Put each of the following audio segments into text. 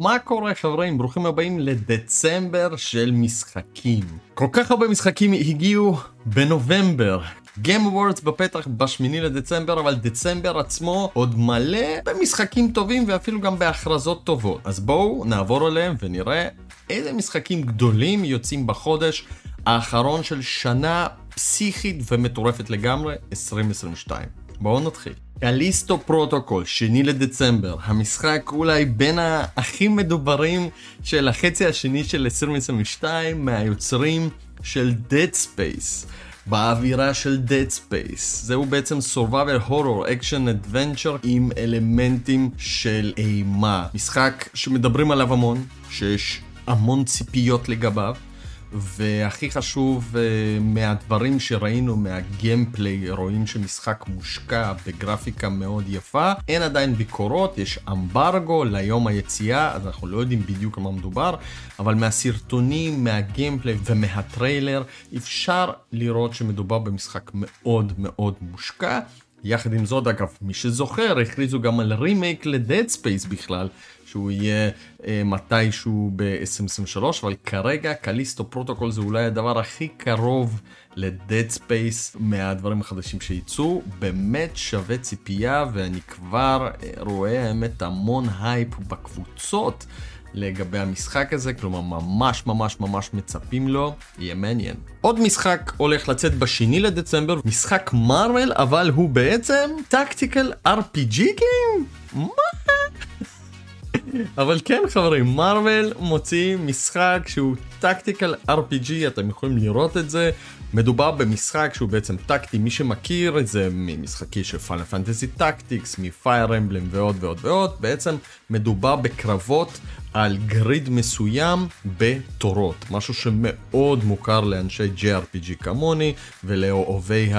מה קורה חברים? ברוכים הבאים לדצמבר של משחקים. כל כך הרבה משחקים הגיעו בנובמבר. Game Awards בפתח בשמיני לדצמבר, אבל דצמבר עצמו עוד מלא במשחקים טובים ואפילו גם בהכרזות טובות. אז בואו נעבור עליהם ונראה איזה משחקים גדולים יוצאים בחודש האחרון של שנה פסיכית ומטורפת לגמרי, 2022. בואו נתחיל. Callisto Protocol, שני לדצמבר, המשחק אולי בין הכי מדוברים של החצי השני של 2022 מהיוצרים של Dead Space. באווירה של Dead Space. זהו בעצם survival horror action adventure עם אלמנטים של אימה. משחק שמדברים עליו המון, שיש המון ציפיות לגביו. והכי חשוב אה, מהדברים שראינו מה gameplay, רואים שמשחק מושקע בגרפיקה מאוד יפה. אין עדיין ביקורות, יש אמברגו ליום היציאה, אז אנחנו לא יודעים בדיוק על מה מדובר, אבל מהסרטונים, מה gameplay ומהטריילר אפשר לראות שמדובר במשחק מאוד מאוד מושקע. יחד עם זאת, אגב, מי שזוכר, הכריזו גם על רימייק לדד ספייס בכלל, שהוא יהיה אה, מתישהו ב-2023, אבל כרגע Callisto Protocol זה אולי הדבר הכי קרוב ל Dead Space מהדברים החדשים שייצאו, באמת שווה ציפייה, ואני כבר אה, רואה האמת המון הייפ בקבוצות. לגבי המשחק הזה, כלומר ממש ממש ממש מצפים לו, יהיה מעניין. עוד משחק הולך לצאת בשני לדצמבר, משחק Marvel, אבל הוא בעצם tactical RPG game? מה? אבל כן חברים, Marvel מוציא משחק שהוא tactical RPG, אתם יכולים לראות את זה. מדובר במשחק שהוא בעצם טקטי, מי שמכיר את זה ממשחקים של Final Fantasy Tactics, מ Fire Emblem ועוד ועוד ועוד, בעצם מדובר בקרבות על grid מסוים בתורות, משהו שמאוד מוכר לאנשי JRPG כמוני ולאוהבי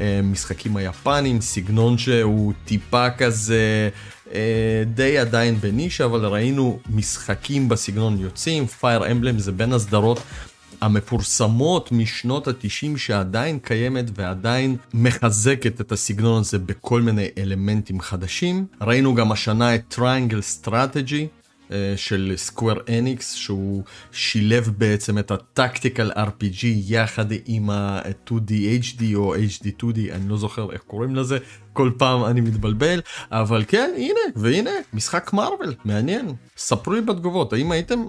המשחקים היפנים, סגנון שהוא טיפה כזה אה, די עדיין בנישה, אבל ראינו משחקים בסגנון יוצאים, Fire Emblem זה בין הסדרות המפורסמות משנות התשעים שעדיין קיימת ועדיין מחזקת את הסגנון הזה בכל מיני אלמנטים חדשים. ראינו גם השנה את Strategy, אה, של סקוואר אניקס שהוא שילב בעצם את הטקטיקל RPG יחד עם ה-2D HD או HD 2D אני לא זוכר איך קוראים לזה כל פעם אני מתבלבל אבל כן הנה והנה משחק מרוויל מעניין. ספרו לי בתגובות האם הייתם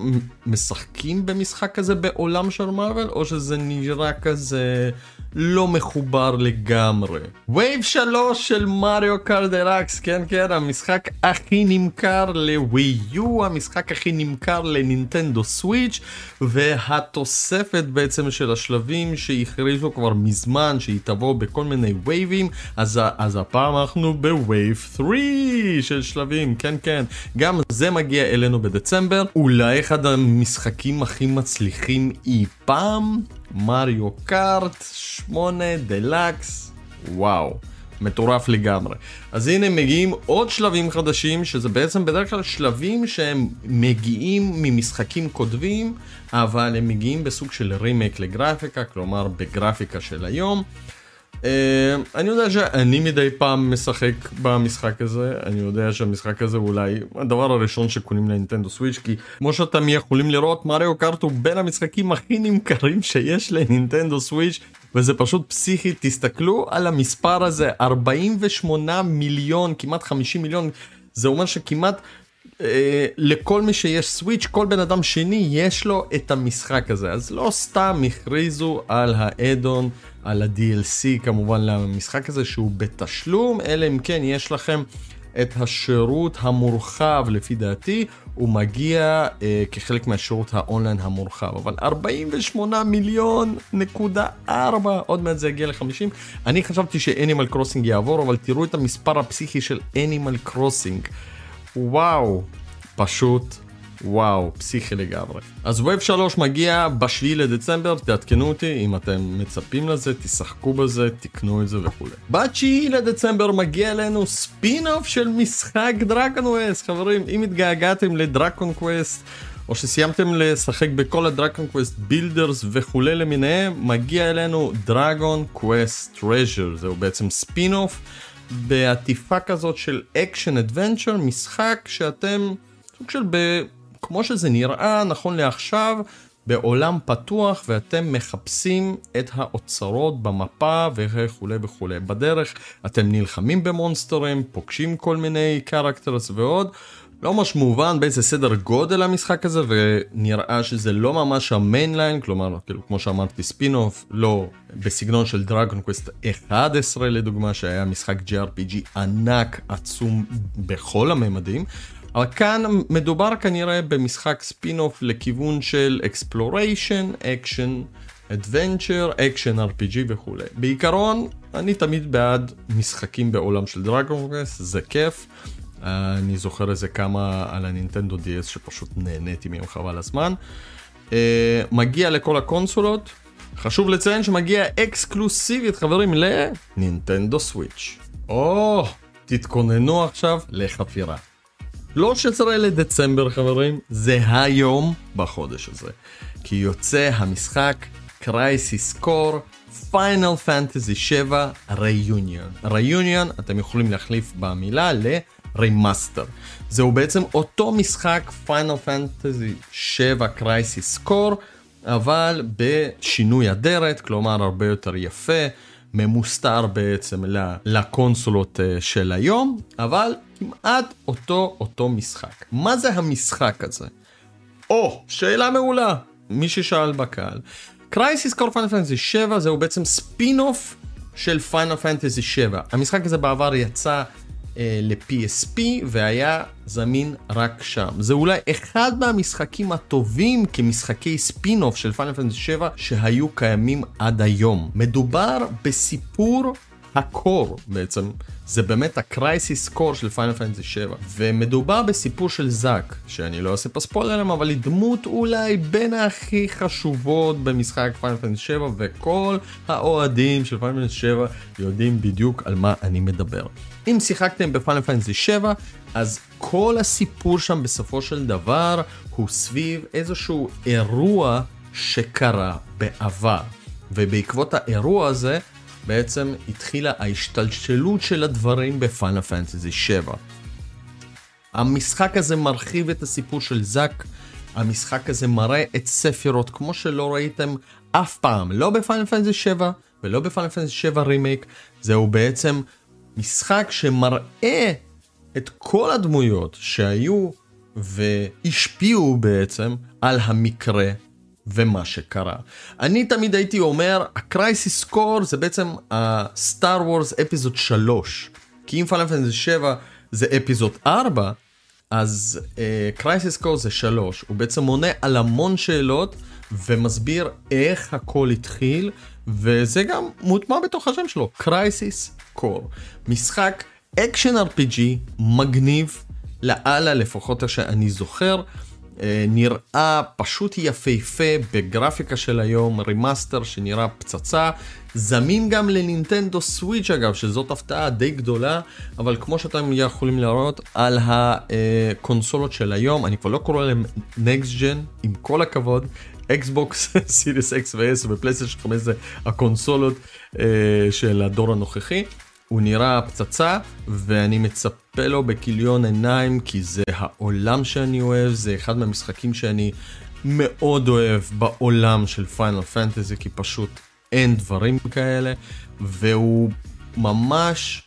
משחקים במשחק כזה בעולם של Marvel או שזה נראה כזה לא מחובר לגמרי. Wave 3 של Mario Kart Deluxe, כן כן, המשחק הכי נמכר לווי יו, המשחק הכי נמכר ל Nintendo Switch, והתוספת בעצם של השלבים שהכריזו כבר מזמן שהיא תבוא בכל מיני wave ים, אז, אז הפעם אנחנו ב wave 3 של שלבים, כן כן, גם זה מגיע אלינו בדצמבר, אולי אחד המשחקים הכי מצליחים אי פעם. מריו קארט 8 דלקס, וואו, מטורף לגמרי. אז הנה מגיעים עוד שלבים חדשים, שזה בעצם בדרך כלל שלבים שהם מגיעים ממשחקים קודמים, אבל הם מגיעים בסוג של רימייק לגרפיקה, כלומר בגרפיקה של היום. אה, אני יודע שאני מדי פעם משחק במשחק הזה, אני יודע שהמשחק הזה הוא אולי הדבר הראשון שקונים לנינטנדו סוויץ', כי כמו שאתם יכולים לראות, מריו קארט הוא בין המשחקים הכי נמכרים שיש לנינטנדו סוויץ', וזה פשוט פסיכי, תסתכלו על המספר הזה, 48 מיליון, כמעט 50 מיליון, זה אומר שכמעט אה, לכל מי שיש סוויץ', כל בן אדם שני יש לו את המשחק הזה, אז לא סתם הכריזו על האדון, על ה-DLC כמובן למשחק הזה שהוא בתשלום, אלא אם כן יש לכם את השירות המורחב לפי דעתי, הוא מגיע אה, כחלק מהשירות האונליין המורחב, אבל 48 מיליון נקודה 4, עוד מעט זה יגיע ל-50. אני חשבתי ש Animal Crossing יעבור, אבל תראו את המספר הפסיכי של Animal Crossing. וואו, פשוט וואו, פסיכי לגמרי. אז wave 3 מגיע בשביעי לדצמבר, תעדכנו אותי אם אתם מצפים לזה, תשחקו בזה, תקנו את זה וכולי. בתשיעי לדצמבר מגיע אלינו ספין אוף של משחק Dragon Quest, חברים, אם התגעגעתם ל Dragon Quest, או שסיימתם לשחק בכל ה Dragon Quest Builders וכולי למיניהם, מגיע אלינו Dragon Quest Treasures, זהו בעצם ספין אוף. בעטיפה כזאת של action adventure, משחק שאתם סוג של כמו שזה נראה נכון לעכשיו, בעולם פתוח ואתם מחפשים את האוצרות במפה וכולי וכולי. בדרך אתם נלחמים במונסטרים, פוגשים כל מיני characters ועוד. לא ממש מובן באיזה סדר גודל המשחק הזה ונראה שזה לא ממש ה mainline כלומר כאילו כמו שאמרתי ספינוף לא בסגנון של Dragon Quest 11 לדוגמה שהיה משחק JRPG ענק עצום בכל הממדים אבל כאן מדובר כנראה במשחק ספינוף לכיוון של exploration, action, adventure, action RPG וכולי. בעיקרון, אני תמיד בעד משחקים בעולם של דרגון קווסט, זה כיף. אני זוכר איזה כמה על הנינטנדו DS שפשוט נהניתי מהם חבל הזמן. אה, מגיע לכל הקונסולות, חשוב לציין שמגיע אקסקלוסיבית חברים לנינטנדו סוויץ'. או, תתכוננו עכשיו לחפירה. 13 לדצמבר חברים, זה היום בחודש הזה. כי יוצא המשחק Crisis Core Final Fantasy 7 Reunion. Reunion אתם יכולים להחליף במילה ל remaster. זהו בעצם אותו משחק Final Fantasy 7 Crisis Core, אבל בשינוי אדרת, כלומר הרבה יותר יפה. מרומסטר בעצם לקונסולות אה, של היום, אבל כמעט אותו אותו משחק. מה זה המשחק הזה? או, שאלה מעולה, מי ששאל בקהל. Crisis Core Final Fantasy 7 זהו בעצם spin off של Final Fantasy 7. המשחק הזה בעבר יצא אה, ל-PSP והיה זמין רק שם. זה אולי אחד מהמשחקים הטובים כמשחקי ספין-אוף של Final Fantasy 7 שהיו קיימים עד היום. מדובר בסיפור ה core בעצם, זה באמת ה Crisis Core של Final Fantasy 7. ומדובר בסיפור של זאק, שאני לא אעשה פה ספוילרים, אבל היא דמות אולי בין הכי חשובות במשחק Final Fantasy 7, וכל האוהדים של פיינל פנטסי 7 יודעים בדיוק על מה אני מדבר. אם שיחקתם בפיינל פנטסי 7, אז כל הסיפור שם בסופו של דבר הוא סביב איזשהו אירוע שקרה בעבר. ובעקבות האירוע הזה, בעצם התחילה ההשתלשלות של הדברים בפאנל פנטזי 7. המשחק הזה מרחיב את הסיפור של זאק, המשחק הזה מראה את ספירות כמו שלא ראיתם אף פעם, לא ב Final Fantasy 7 ולא ב Final Fantasy 7 רימייק, זהו בעצם משחק שמראה את כל הדמויות שהיו והשפיעו בעצם על המקרה ומה שקרה. אני תמיד הייתי אומר, ה Crisis Core זה בעצם ה Star Wars episode 3. כי אם Final Fantasy 7 זה episode 4, אז Crisis uh, Core זה 3. הוא בעצם עונה על המון שאלות ומסביר איך הכל התחיל, וזה גם מוטמע בתוך השם שלו, Crisis Core. משחק אקשן RPG מגניב לאללה לפחות שאני זוכר. אה, נראה פשוט יפהפה בגרפיקה של היום, remaster שנראה פצצה, זמין גם ל Nintendo Switch אגב, שזאת הפתעה די גדולה, אבל כמו שאתם יכולים לראות על הקונסולות של היום, אני כבר לא קורא להם next gen, עם כל הכבוד, Xbox, Series X ו-S ו PlayStation 5 זה הקונסולות אה, של הדור הנוכחי. הוא נראה פצצה ואני מצפה לו בכיליון עיניים כי זה העולם שאני אוהב, זה אחד מהמשחקים שאני מאוד אוהב בעולם של Final Fantasy כי פשוט אין דברים כאלה והוא ממש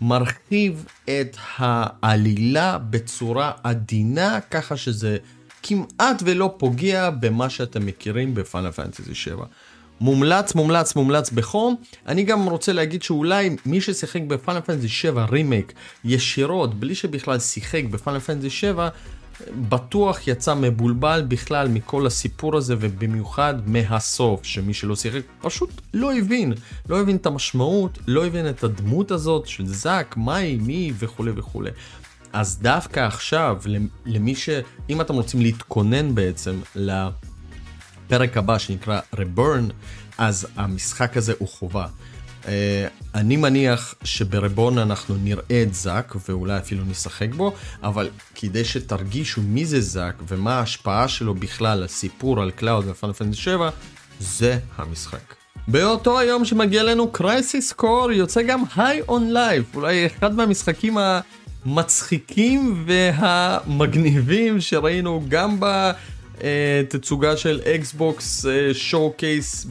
מרחיב את העלילה בצורה עדינה ככה שזה כמעט ולא פוגע במה שאתם מכירים בפיינל פנטזי 7. מומלץ, מומלץ, מומלץ בחום. אני גם רוצה להגיד שאולי מי ששיחק בפאנל פנטזי 7 רימייק ישירות, בלי שבכלל שיחק בפאנל פנטזי 7, בטוח יצא מבולבל בכלל מכל הסיפור הזה ובמיוחד מהסוף שמי שלא שיחק פשוט לא הבין לא הבין את המשמעות לא הבין את הדמות הזאת של זאק מהי מי וכולי וכולי אז דווקא עכשיו למי ש... אם אתם רוצים להתכונן בעצם לפרק הבא שנקרא Rebirth, אז המשחק הזה הוא חובה. Uh, אני מניח שב Rebirth אנחנו נראה את זאק ואולי אפילו נשחק בו, אבל כדי שתרגישו מי זה זאק ומה ההשפעה שלו בכלל על סיפור על קלאוד ו Final Fantasy 7, זה המשחק. באותו היום שמגיע לנו Crisis Core יוצא גם High on Life, אולי אחד מהמשחקים. המצחיקים והמגניבים שראינו גם בתצוגה של Xbox showcase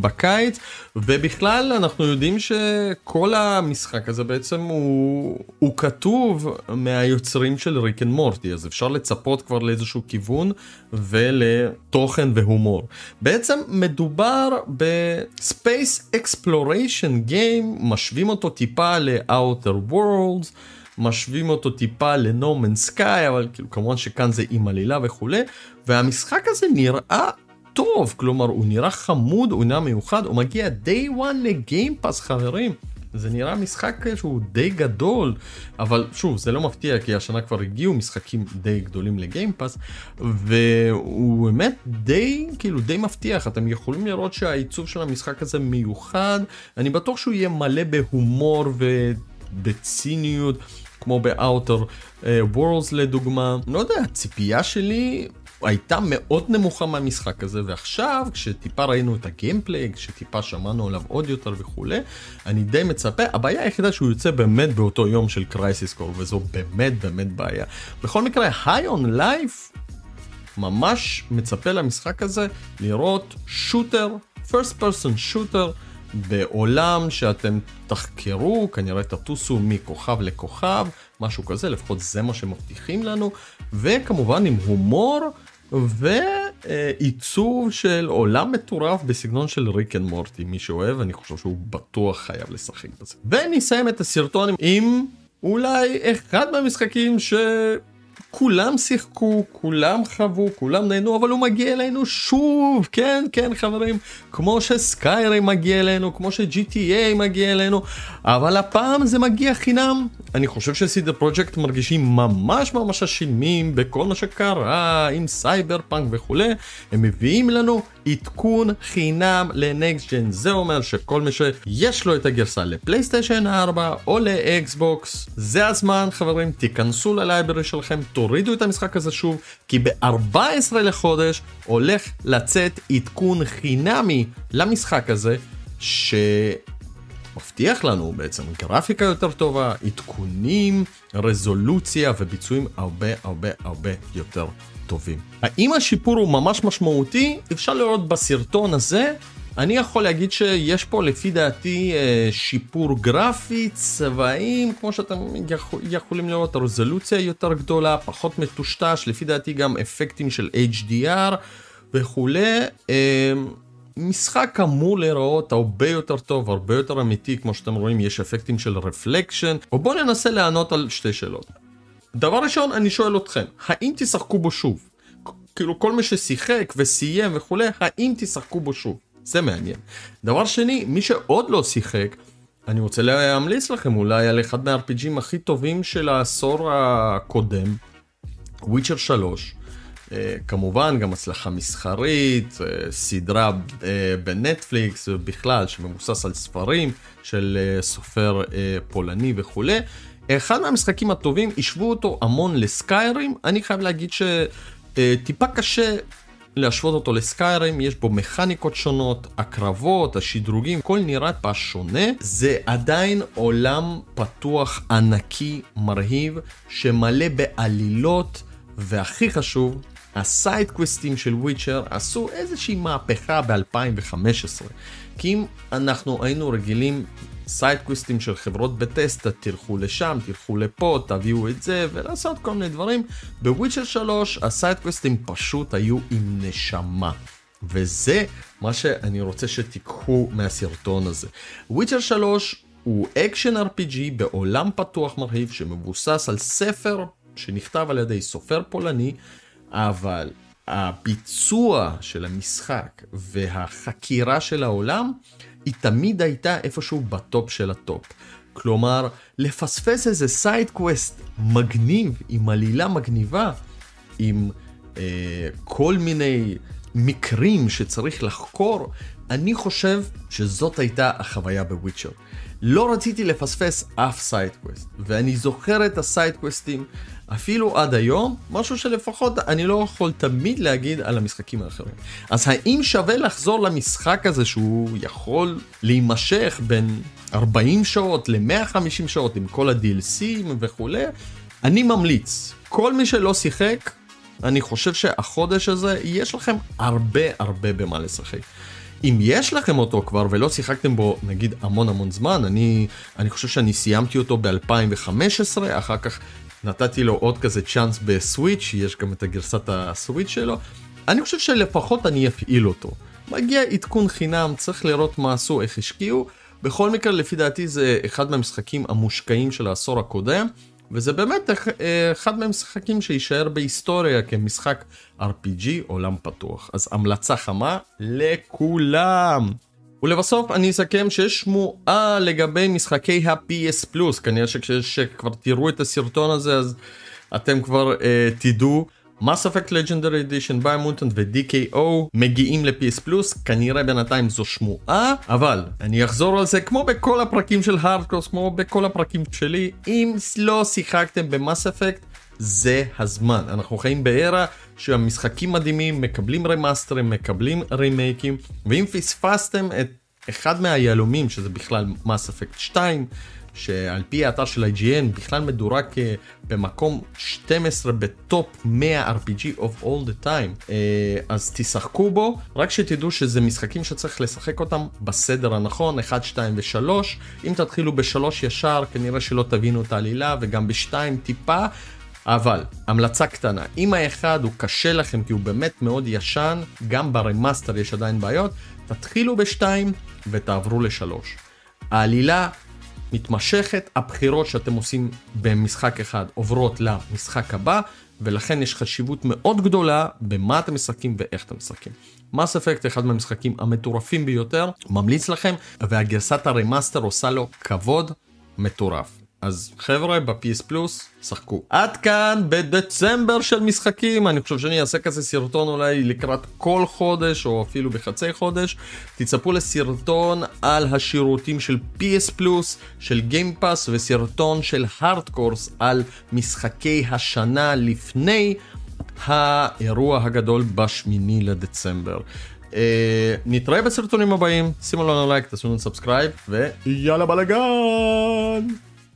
בקיץ ובכלל אנחנו יודעים שכל המשחק הזה בעצם הוא, הוא כתוב מהיוצרים של Rick and Morty אז אפשר לצפות כבר לאיזשהו כיוון ולתוכן והומור. בעצם מדובר ב space exploration game משווים אותו טיפה ל-outer. משווים אותו טיפה ל No Man's Sky אבל כאילו כמובן שכאן זה עם עלילה וכולי והמשחק הזה נראה טוב, כלומר הוא נראה חמוד, הוא נראה מיוחד, הוא מגיע day one ל Game Pass חברים. זה נראה משחק שהוא די גדול, אבל שוב, זה לא מפתיע כי השנה כבר הגיעו משחקים די גדולים ל Game Pass, והוא באמת די, כאילו די מבטיח, אתם יכולים לראות שהעיצוב של המשחק הזה מיוחד, אני בטוח שהוא יהיה מלא בהומור ובציניות. כמו ב-outer uh, worlds לדוגמה, לא יודע, הציפייה שלי הייתה מאוד נמוכה מהמשחק הזה, ועכשיו כשטיפה ראינו את הגיימפליי, כשטיפה שמענו עליו עוד יותר וכולי, אני די מצפה, הבעיה היחידה שהוא יוצא באמת באותו יום של קרייסיס קור, וזו באמת באמת בעיה. בכל מקרה, High on Life ממש מצפה למשחק הזה לראות shooter, first person shooter, בעולם שאתם תחקרו, כנראה תטוסו מכוכב לכוכב, משהו כזה, לפחות זה מה שמבטיחים לנו, וכמובן עם הומור ועיצוב של עולם מטורף בסגנון של Rick and Morty, מי שאוהב, אני חושב שהוא בטוח חייב לשחק בזה. ונסיים את הסרטון עם אולי אחד מהמשחקים ש... כולם שיחקו, כולם חוו, כולם נהנו, אבל הוא מגיע אלינו שוב, כן, כן חברים, כמו ש Skyrim מגיע אלינו, כמו ש-GTA מגיע אלינו, אבל הפעם זה מגיע חינם. אני חושב ש CD Projekt מרגישים ממש ממש אשמים בכל מה שקרה עם סייבר פאנק וכולי, הם מביאים לנו עדכון חינם ל next gen, זה אומר שכל מי שיש לו את הגרסה ל PlayStation 4 או ל Xbox, זה הזמן חברים, תיכנסו ל library שלכם, תורידו את המשחק הזה שוב, כי ב-14 לחודש הולך לצאת עדכון חינמי למשחק הזה, ש... מבטיח לנו בעצם גרפיקה יותר טובה, עדכונים, רזולוציה וביצועים הרבה הרבה הרבה יותר טובים. האם השיפור הוא ממש משמעותי? אפשר לראות בסרטון הזה. אני יכול להגיד שיש פה לפי דעתי אה, שיפור גרפי, צבעים, כמו שאתם יכול, יכולים לראות, רזולוציה יותר גדולה, פחות מטושטש, לפי דעתי גם אפקטים של HDR וכולי. אה, משחק אמור להיראות הרבה יותר טוב, הרבה יותר אמיתי, כמו שאתם רואים, יש אפקטים של רפלקשן, ובואו ננסה לענות על שתי שאלות. דבר ראשון, אני שואל אתכם, האם תשחקו בו שוב? כאילו כל מי ששיחק וסיים וכולי, האם תשחקו בו שוב? זה מעניין. דבר שני, מי שעוד לא שיחק, אני רוצה להמליץ לכם אולי על אחד מהRPGים הכי טובים של העשור הקודם, וויצ'ר 3. Uh, כמובן גם הצלחה מסחרית, uh, סדרה uh, בנטפליקס ובכלל שמבוסס על ספרים של uh, סופר uh, פולני וכולי. אחד מהמשחקים הטובים, השוו אותו המון לסקיירים, אני חייב להגיד שטיפה קשה להשוות אותו לסקיירים, יש בו מכניקות שונות, הקרבות, השדרוגים, הכל נראה טיפה שונה. זה עדיין עולם פתוח ענקי, מרהיב, שמלא בעלילות, והכי חשוב, ה side quest ים של Witcher עשו איזושהי מהפכה ב-2015. כי אם אנחנו היינו רגילים side quest ים של חברות Bethesda, תלכו לשם, תלכו לפה, תביאו את זה, ולעשות כל מיני דברים. בוויצ'ר 3 הסיידקוויסטים פשוט היו עם נשמה. וזה מה שאני רוצה שתיקחו מהסרטון הזה. Witcher 3 הוא אקשן RPG בעולם פתוח מרהיב שמבוסס על ספר שנכתב על ידי סופר פולני, אבל הביצוע של המשחק והחקירה של העולם היא תמיד הייתה איפשהו ב top של ה top. כלומר, לפספס איזה side quest מגניב, עם עלילה מגניבה, עם אה, כל מיני מקרים שצריך לחקור, אני חושב שזאת הייתה החוויה ב Witcher. לא רציתי לפספס אף side quest, ואני זוכר את ה side quest ים אפילו עד היום, משהו שלפחות אני לא יכול תמיד להגיד על המשחקים האחרים. אז האם שווה לחזור למשחק הזה שהוא יכול להימשך בין 40 שעות ל-150 שעות עם כל ה-DLCים וכולי? אני ממליץ, כל מי שלא שיחק, אני חושב שהחודש הזה יש לכם הרבה הרבה במה לשחק. אם יש לכם אותו כבר ולא שיחקתם בו נגיד המון המון זמן, אני, אני חושב שאני סיימתי אותו ב-2015, אחר כך נתתי לו עוד כזה צ'אנס בסוויץ', יש גם את הגרסת הסוויץ' שלו, אני חושב שלפחות אני אפעיל אותו. מגיע עדכון חינם, צריך לראות מה עשו, איך השקיעו. בכל מקרה, לפי דעתי זה אחד מהמשחקים המושקעים של העשור הקודם, וזה באמת אחד מהמשחקים שיישאר בהיסטוריה כמשחק RPG עולם פתוח. אז המלצה חמה לכולם. ולבסוף אני אסכם שיש שמועה לגבי משחקי ה-PS פלוס, כנראה שכשכבר תראו את הסרטון הזה אז אתם כבר uh, תדעו. Mass Effect Legendary Edition, Biomutant ו-DKO מגיעים ל-PS פלוס, כנראה בינתיים זו שמועה, אבל אני אחזור על זה כמו בכל הפרקים של הארדקורס, כמו בכל הפרקים שלי, אם לא שיחקתם במאס אפקט, זה הזמן. אנחנו חיים בארה שהמשחקים מדהימים, מקבלים רמאסטרים, מקבלים רימייקים, ואם פספסתם את אחד מהיהלומים, שזה בכלל מאס אפקט 2, שעל פי האתר של IGN בכלל מדורג במקום 12 בטופ 100 RPG of all the time. אה, אז תשחקו בו, רק שתדעו שזה משחקים שצריך לשחק אותם בסדר הנכון, 1, 2 ו-3. אם תתחילו ב-3 ישר, כנראה שלא תבינו את העלילה, וגם ב-2 טיפה. אבל, המלצה קטנה, אם האחד הוא קשה לכם כי הוא באמת מאוד ישן, גם ב remaster יש עדיין בעיות, תתחילו ב-2 ותעברו ל-3. העלילה מתמשכת, הבחירות שאתם עושים במשחק אחד עוברות למשחק הבא, ולכן יש חשיבות מאוד גדולה במה אתם משחקים ואיך אתם משחקים. Mass Effect אחד מהמשחקים המטורפים ביותר, ממליץ לכם, והגרסת ה remaster עושה לו כבוד מטורף. אז חבר'ה ב- PS Plus שחקו. עד כאן בדצמבר של משחקים אני חושב שאני אעשה כזה סרטון אולי לקראת כל חודש או אפילו בחצי חודש. תצפו לסרטון על השירותים של PS Plus של Game Pass וסרטון של hardcores על משחקי השנה לפני האירוע הגדול בשמיני לדצמבר. Uh, נתראה בסרטונים הבאים, שימו לנו לייק, תעשו לנו subscribe ויאללה בלאגן!